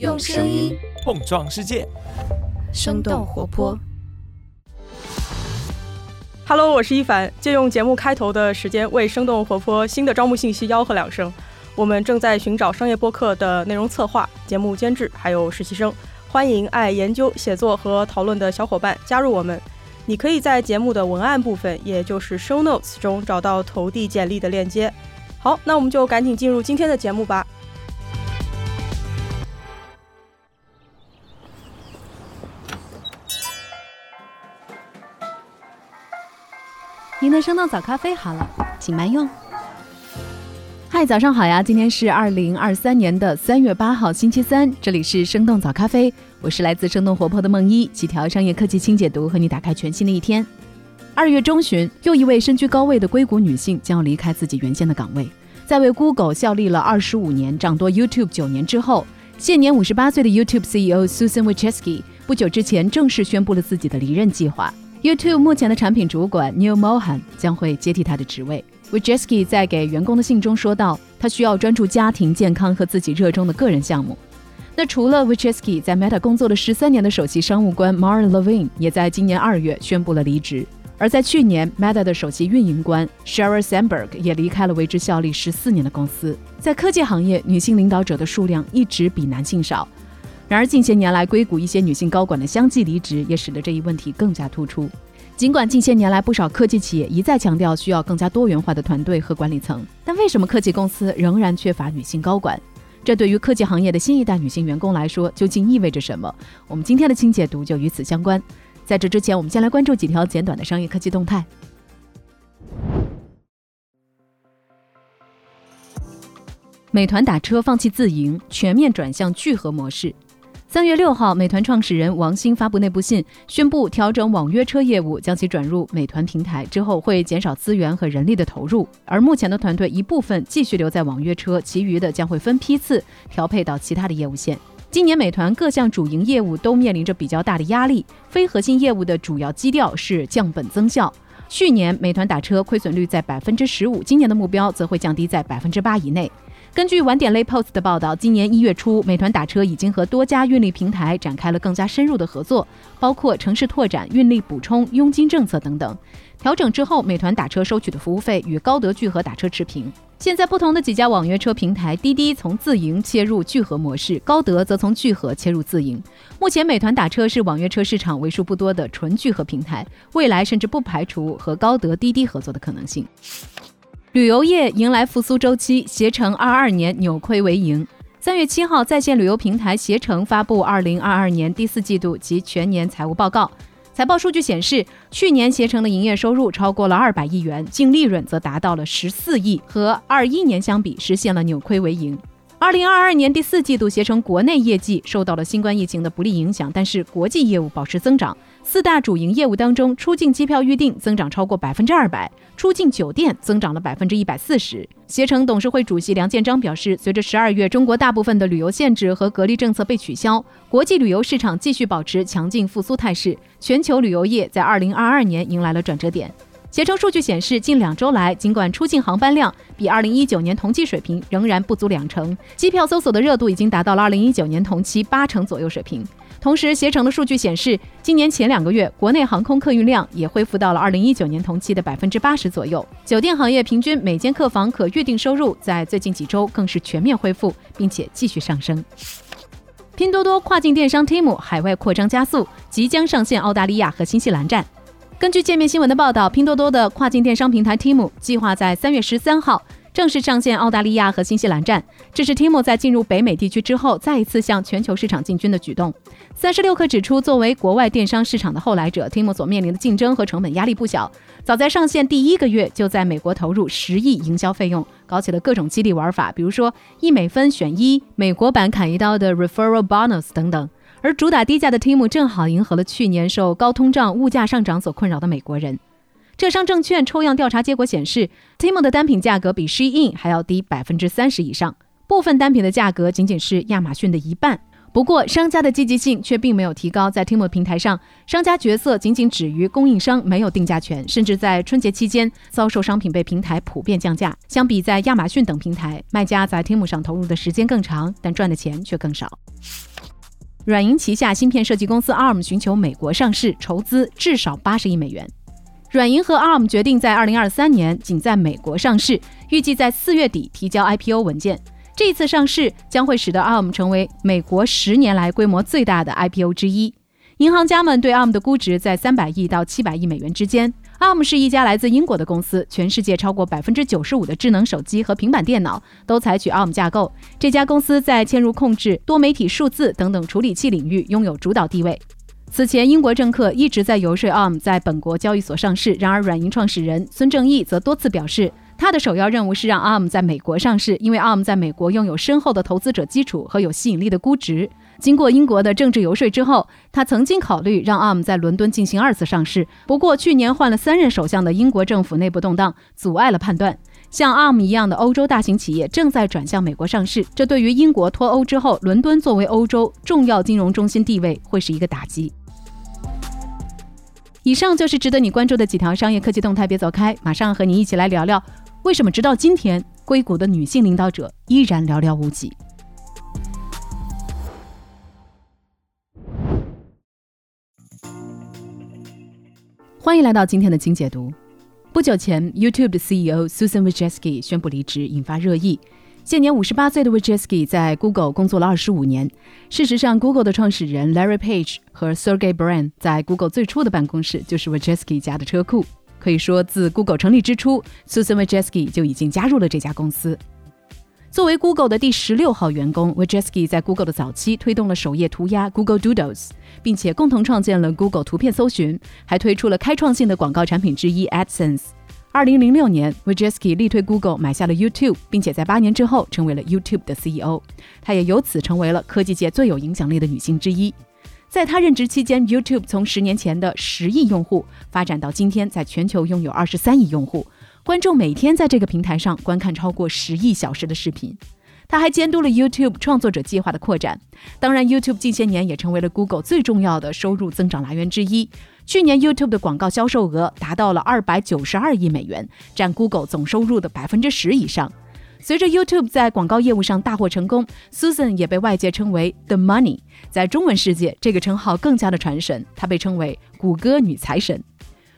用声音碰撞世界，生动活泼。Hello，我是一凡，借用节目开头的时间为生动活泼新的招募信息吆喝两声。我们正在寻找商业播客的内容策划、节目监制，还有实习生。欢迎爱研究、写作和讨论的小伙伴加入我们。你可以在节目的文案部分，也就是 show notes 中找到投递简历的链接。好，那我们就赶紧进入今天的节目吧。您的生动早咖啡好了，请慢用。嗨，早上好呀！今天是二零二三年的三月八号，星期三，这里是生动早咖啡，我是来自生动活泼的梦一，几条商业科技轻解读，和你打开全新的一天。二月中旬，又一位身居高位的硅谷女性将要离开自己原先的岗位，在为 Google 效力了二十五年、掌舵 YouTube 九年之后，现年五十八岁的 YouTube CEO Susan Wojcicki 不久之前正式宣布了自己的离任计划。YouTube 目前的产品主管 Neil Mohan 将会接替他的职位。Wojcicki 在给员工的信中说道：“他需要专注家庭健康和自己热衷的个人项目。”那除了 Wojcicki 在 Meta 工作了十三年的首席商务官 Mara Levine 也在今年二月宣布了离职。而在去年，Meta 的首席运营官 Sheryl Sandberg 也离开了为之效力十四年的公司。在科技行业，女性领导者的数量一直比男性少。然而，近些年来，硅谷一些女性高管的相继离职，也使得这一问题更加突出。尽管近些年来不少科技企业一再强调需要更加多元化的团队和管理层，但为什么科技公司仍然缺乏女性高管？这对于科技行业的新一代女性员工来说，究竟意味着什么？我们今天的清解读就与此相关。在这之前，我们先来关注几条简短的商业科技动态。美团打车放弃自营，全面转向聚合模式。三月六号，美团创始人王兴发布内部信，宣布调整网约车业务，将其转入美团平台。之后会减少资源和人力的投入，而目前的团队一部分继续留在网约车，其余的将会分批次调配到其他的业务线。今年美团各项主营业务都面临着比较大的压力，非核心业务的主要基调是降本增效。去年美团打车亏损率在百分之十五，今年的目标则会降低在百分之八以内。根据晚点类 Post 的报道，今年一月初，美团打车已经和多家运力平台展开了更加深入的合作，包括城市拓展、运力补充、佣金政策等等。调整之后，美团打车收取的服务费与高德聚合打车持平。现在不同的几家网约车平台，滴滴从自营切入聚合模式，高德则从聚合切入自营。目前，美团打车是网约车市场为数不多的纯聚合平台，未来甚至不排除和高德、滴滴合作的可能性。旅游业迎来复苏周期，携程二二年扭亏为盈。三月七号，在线旅游平台携程发布二零二二年第四季度及全年财务报告。财报数据显示，去年携程的营业收入超过了二百亿元，净利润则达到了十四亿，和二一年相比实现了扭亏为盈。二零二二年第四季度，携程国内业绩受到了新冠疫情的不利影响，但是国际业务保持增长。四大主营业务当中，出境机票预订增长超过百分之二百，出境酒店增长了百分之一百四十。携程董事会主席梁建章表示，随着十二月中国大部分的旅游限制和隔离政策被取消，国际旅游市场继续保持强劲复苏态势，全球旅游业在二零二二年迎来了转折点。携程数据显示，近两周来，尽管出境航班量比二零一九年同期水平仍然不足两成，机票搜索的热度已经达到了二零一九年同期八成左右水平。同时，携程的数据显示，今年前两个月国内航空客运量也恢复到了二零一九年同期的百分之八十左右。酒店行业平均每间客房可预订收入在最近几周更是全面恢复，并且继续上升。拼多多跨境电商 Team 海外扩张加速，即将上线澳大利亚和新西兰站。根据界面新闻的报道，拼多多的跨境电商平台 Team 计划在三月十三号正式上线澳大利亚和新西兰站，这是 Temu 在进入北美地区之后再一次向全球市场进军的举动。三十六氪指出，作为国外电商市场的后来者，Temu 所面临的竞争和成本压力不小。早在上线第一个月，就在美国投入十亿营销费用，搞起了各种激励玩法，比如说一美分选一、美国版砍一刀的 Referral Bonus 等等。而主打低价的 Temu 正好迎合了去年受高通胀、物价上涨所困扰的美国人。浙商证券抽样调查结果显示，Temu 的单品价格比 Shein 还要低百分之三十以上，部分单品的价格仅仅是亚马逊的一半。不过，商家的积极性却并没有提高。在 Temu 平台上，商家角色仅仅止于供应商，没有定价权，甚至在春节期间遭受商品被平台普遍降价。相比在亚马逊等平台，卖家在 Temu 上投入的时间更长，但赚的钱却更少。软银旗下芯片设计公司 ARM 寻求美国上市，筹资至少八十亿美元。软银和 ARM 决定在二零二三年仅在美国上市，预计在四月底提交 IPO 文件。这次上市将会使得 ARM 成为美国十年来规模最大的 IPO 之一。银行家们对 ARM 的估值在三百亿到七百亿美元之间。ARM 是一家来自英国的公司，全世界超过百分之九十五的智能手机和平板电脑都采取 ARM 架构。这家公司在嵌入控制、多媒体数字等等处理器领域拥有主导地位。此前，英国政客一直在游说 ARM 在本国交易所上市。然而，软银创始人孙正义则多次表示。他的首要任务是让 ARM 在美国上市，因为 ARM 在美国拥有深厚的投资者基础和有吸引力的估值。经过英国的政治游说之后，他曾经考虑让 ARM 在伦敦进行二次上市。不过，去年换了三任首相的英国政府内部动荡阻碍了判断。像 ARM 一样的欧洲大型企业正在转向美国上市，这对于英国脱欧之后伦敦作为欧洲重要金融中心地位会是一个打击。以上就是值得你关注的几条商业科技动态，别走开，马上和你一起来聊聊。为什么直到今天，硅谷的女性领导者依然寥寥无几？欢迎来到今天的精解读。不久前，YouTube 的 CEO Susan Wojcicki 宣布离职，引发热议。现年五十八岁的 Wojcicki 在 Google 工作了二十五年。事实上，Google 的创始人 Larry Page 和 Sergey Brin 在 Google 最初的办公室就是 Wojcicki 家的车库。可以说，自 Google 成立之初，Susan Wojcicki 就已经加入了这家公司。作为 Google 的第十六号员工，Wojcicki 在 Google 的早期推动了首页涂鸦 Google Doodles，并且共同创建了 Google 图片搜寻，还推出了开创性的广告产品之一 AdSense。二零零六年，Wojcicki 力推 Google 买下了 YouTube，并且在八年之后成为了 YouTube 的 CEO。她也由此成为了科技界最有影响力的女性之一。在他任职期间，YouTube 从十年前的十亿用户发展到今天，在全球拥有二十三亿用户，观众每天在这个平台上观看超过十亿小时的视频。他还监督了 YouTube 创作者计划的扩展。当然，YouTube 近些年也成为了 Google 最重要的收入增长来源之一。去年，YouTube 的广告销售额达到了二百九十二亿美元，占 Google 总收入的百分之十以上。随着 YouTube 在广告业务上大获成功，Susan 也被外界称为 The Money。在中文世界，这个称号更加的传神，她被称为“谷歌女财神”。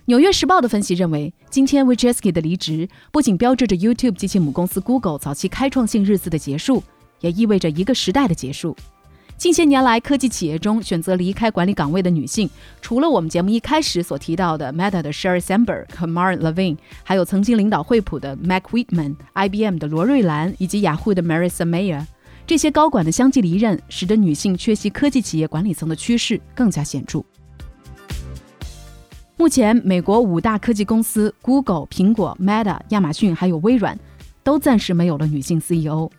纽约时报的分析认为，今天 Wojcicki 的离职不仅标志着 YouTube 及其母公司 Google 早期开创性日子的结束，也意味着一个时代的结束。近些年来，科技企业中选择离开管理岗位的女性，除了我们节目一开始所提到的 Meta 的 Sheryl Sandberg 和 Mara Levine，还有曾经领导惠普的 Mac Whitman、IBM 的罗瑞兰以及雅虎的 Marissa Mayer，这些高管的相继离任，使得女性缺席科技企业管理层的趋势更加显著。目前，美国五大科技公司 Google、苹果、Meta、亚马逊还有微软，都暂时没有了女性 CEO。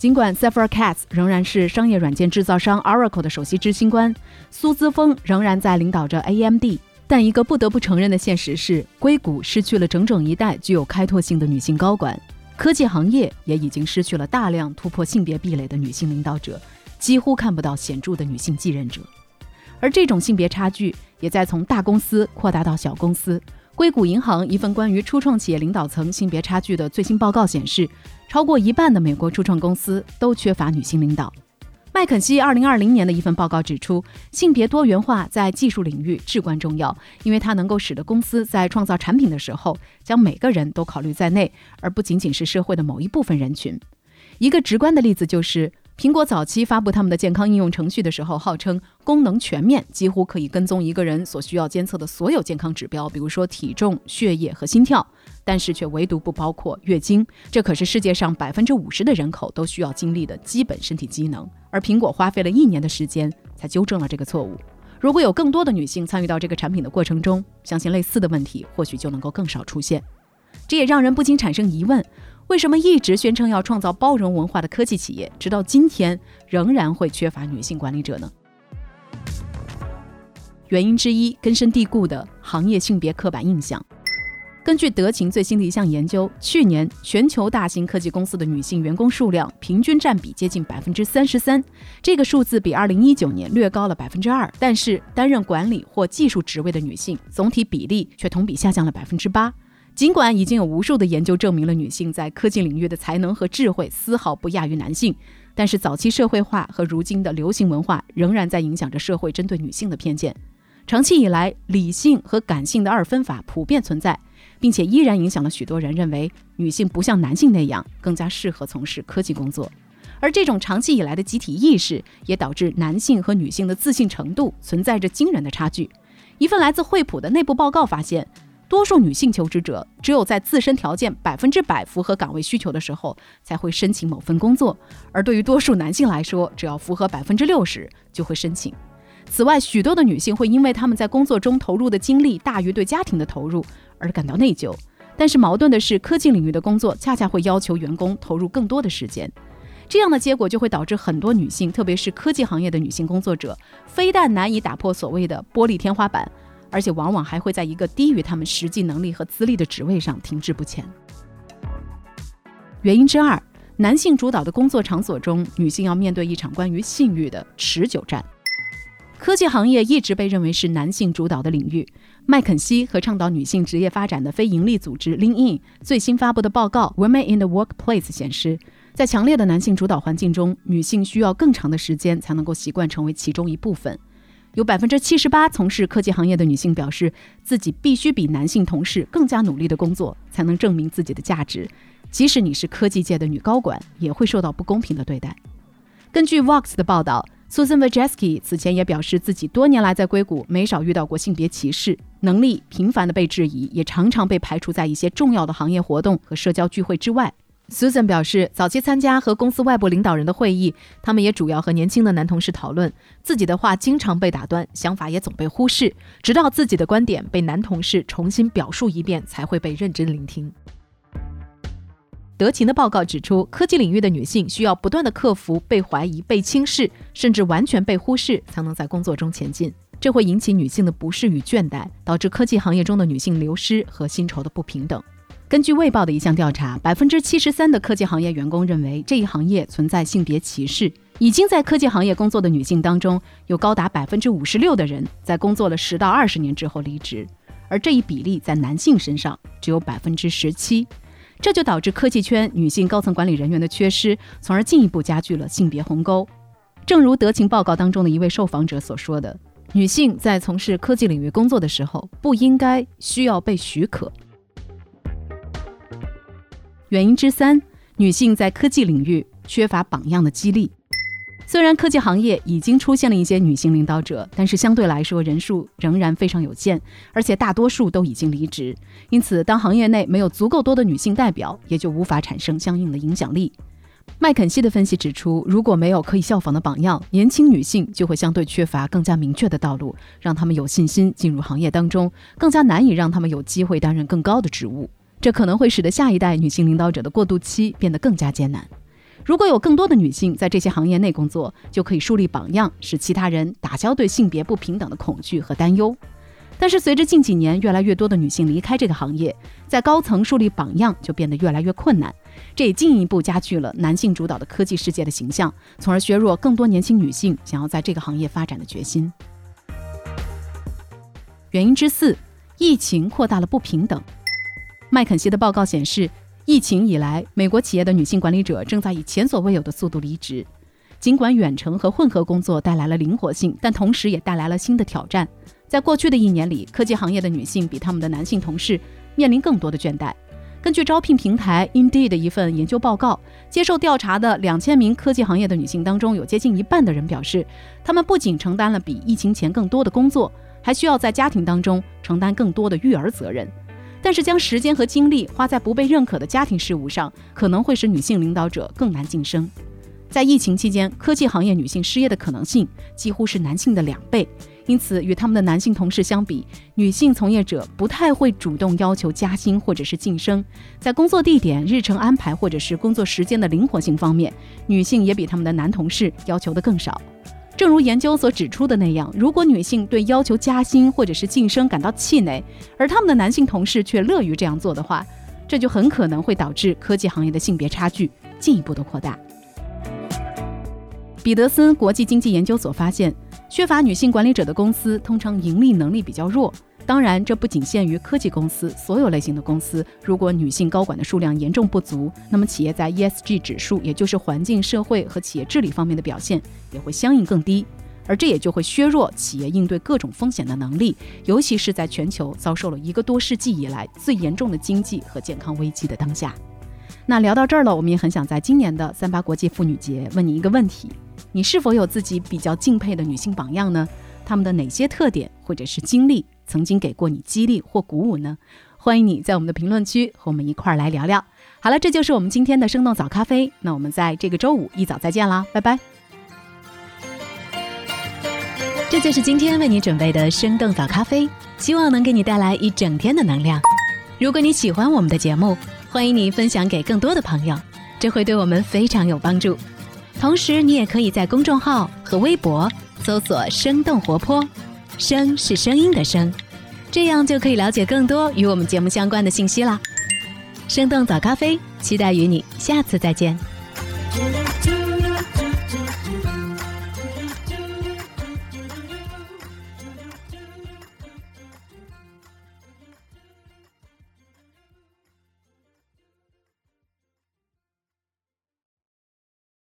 尽管 Safra Catz 仍然是商业软件制造商 Oracle 的首席执行官，苏姿峰仍然在领导着 AMD，但一个不得不承认的现实是，硅谷失去了整整一代具有开拓性的女性高管，科技行业也已经失去了大量突破性别壁垒的女性领导者，几乎看不到显著的女性继任者，而这种性别差距也在从大公司扩大到小公司。硅谷银行一份关于初创企业领导层性别差距的最新报告显示，超过一半的美国初创公司都缺乏女性领导。麦肯锡二零二零年的一份报告指出，性别多元化在技术领域至关重要，因为它能够使得公司在创造产品的时候将每个人都考虑在内，而不仅仅是社会的某一部分人群。一个直观的例子就是。苹果早期发布他们的健康应用程序的时候，号称功能全面，几乎可以跟踪一个人所需要监测的所有健康指标，比如说体重、血液和心跳，但是却唯独不包括月经。这可是世界上百分之五十的人口都需要经历的基本身体机能。而苹果花费了一年的时间才纠正了这个错误。如果有更多的女性参与到这个产品的过程中，相信类似的问题或许就能够更少出现。这也让人不禁产生疑问。为什么一直宣称要创造包容文化的科技企业，直到今天仍然会缺乏女性管理者呢？原因之一根深蒂固的行业性别刻板印象。根据德勤最新的一项研究，去年全球大型科技公司的女性员工数量平均占比接近百分之三十三，这个数字比二零一九年略高了百分之二。但是，担任管理或技术职位的女性总体比例却同比下降了百分之八。尽管已经有无数的研究证明了女性在科技领域的才能和智慧丝毫不亚于男性，但是早期社会化和如今的流行文化仍然在影响着社会针对女性的偏见。长期以来，理性和感性的二分法普遍存在。并且依然影响了许多人认为女性不像男性那样更加适合从事科技工作，而这种长期以来的集体意识也导致男性和女性的自信程度存在着惊人的差距。一份来自惠普的内部报告发现，多数女性求职者只有在自身条件百分之百符合岗位需求的时候才会申请某份工作，而对于多数男性来说，只要符合百分之六十就会申请。此外，许多的女性会因为他们在工作中投入的精力大于对家庭的投入。而感到内疚，但是矛盾的是，科技领域的工作恰恰会要求员工投入更多的时间，这样的结果就会导致很多女性，特别是科技行业的女性工作者，非但难以打破所谓的玻璃天花板，而且往往还会在一个低于他们实际能力和资历的职位上停滞不前。原因之二，男性主导的工作场所中，女性要面对一场关于性欲的持久战。科技行业一直被认为是男性主导的领域。麦肯锡和倡导女性职业发展的非营利组织 LinkedIn 最新发布的报告《Women in the Workplace》显示，在强烈的男性主导环境中，女性需要更长的时间才能够习惯成为其中一部分。有百分之七十八从事科技行业的女性表示，自己必须比男性同事更加努力的工作，才能证明自己的价值。即使你是科技界的女高管，也会受到不公平的对待。根据 Vox 的报道。Susan Wojcicki 此前也表示，自己多年来在硅谷没少遇到过性别歧视，能力频繁的被质疑，也常常被排除在一些重要的行业活动和社交聚会之外。Susan 表示，早期参加和公司外部领导人的会议，他们也主要和年轻的男同事讨论，自己的话经常被打断，想法也总被忽视，直到自己的观点被男同事重新表述一遍，才会被认真聆听。德勤的报告指出，科技领域的女性需要不断的克服被怀疑、被轻视，甚至完全被忽视，才能在工作中前进。这会引起女性的不适与倦怠，导致科技行业中的女性流失和薪酬的不平等。根据《卫报》的一项调查，百分之七十三的科技行业员工认为这一行业存在性别歧视。已经在科技行业工作的女性当中，有高达百分之五十六的人在工作了十到二十年之后离职，而这一比例在男性身上只有百分之十七。这就导致科技圈女性高层管理人员的缺失，从而进一步加剧了性别鸿沟。正如德勤报告当中的一位受访者所说的，女性在从事科技领域工作的时候，不应该需要被许可。原因之三，女性在科技领域缺乏榜样的激励。虽然科技行业已经出现了一些女性领导者，但是相对来说人数仍然非常有限，而且大多数都已经离职。因此，当行业内没有足够多的女性代表，也就无法产生相应的影响力。麦肯锡的分析指出，如果没有可以效仿的榜样，年轻女性就会相对缺乏更加明确的道路，让他们有信心进入行业当中，更加难以让他们有机会担任更高的职务。这可能会使得下一代女性领导者的过渡期变得更加艰难。如果有更多的女性在这些行业内工作，就可以树立榜样，使其他人打消对性别不平等的恐惧和担忧。但是，随着近几年越来越多的女性离开这个行业，在高层树立榜样就变得越来越困难。这也进一步加剧了男性主导的科技世界的形象，从而削弱更多年轻女性想要在这个行业发展的决心。原因之四，疫情扩大了不平等。麦肯锡的报告显示。疫情以来，美国企业的女性管理者正在以前所未有的速度离职。尽管远程和混合工作带来了灵活性，但同时也带来了新的挑战。在过去的一年里，科技行业的女性比他们的男性同事面临更多的倦怠。根据招聘平台 Indeed 的一份研究报告，接受调查的两千名科技行业的女性当中，有接近一半的人表示，她们不仅承担了比疫情前更多的工作，还需要在家庭当中承担更多的育儿责任。但是，将时间和精力花在不被认可的家庭事务上，可能会使女性领导者更难晋升。在疫情期间，科技行业女性失业的可能性几乎是男性的两倍。因此，与他们的男性同事相比，女性从业者不太会主动要求加薪或者是晋升。在工作地点、日程安排或者是工作时间的灵活性方面，女性也比他们的男同事要求的更少。正如研究所指出的那样，如果女性对要求加薪或者是晋升感到气馁，而他们的男性同事却乐于这样做的话，这就很可能会导致科技行业的性别差距进一步的扩大。彼得森国际经济研究所发现，缺乏女性管理者的公司通常盈利能力比较弱。当然，这不仅限于科技公司，所有类型的公司，如果女性高管的数量严重不足，那么企业在 ESG 指数，也就是环境、社会和企业治理方面的表现也会相应更低，而这也就会削弱企业应对各种风险的能力，尤其是在全球遭受了一个多世纪以来最严重的经济和健康危机的当下。那聊到这儿了，我们也很想在今年的三八国际妇女节问你一个问题：你是否有自己比较敬佩的女性榜样呢？她们的哪些特点或者是经历？曾经给过你激励或鼓舞呢？欢迎你在我们的评论区和我们一块儿来聊聊。好了，这就是我们今天的生动早咖啡。那我们在这个周五一早再见啦，拜拜。这就是今天为你准备的生动早咖啡，希望能给你带来一整天的能量。如果你喜欢我们的节目，欢迎你分享给更多的朋友，这会对我们非常有帮助。同时，你也可以在公众号和微博搜索“生动活泼”。声是声音的声，这样就可以了解更多与我们节目相关的信息啦。生动早咖啡，期待与你下次再见。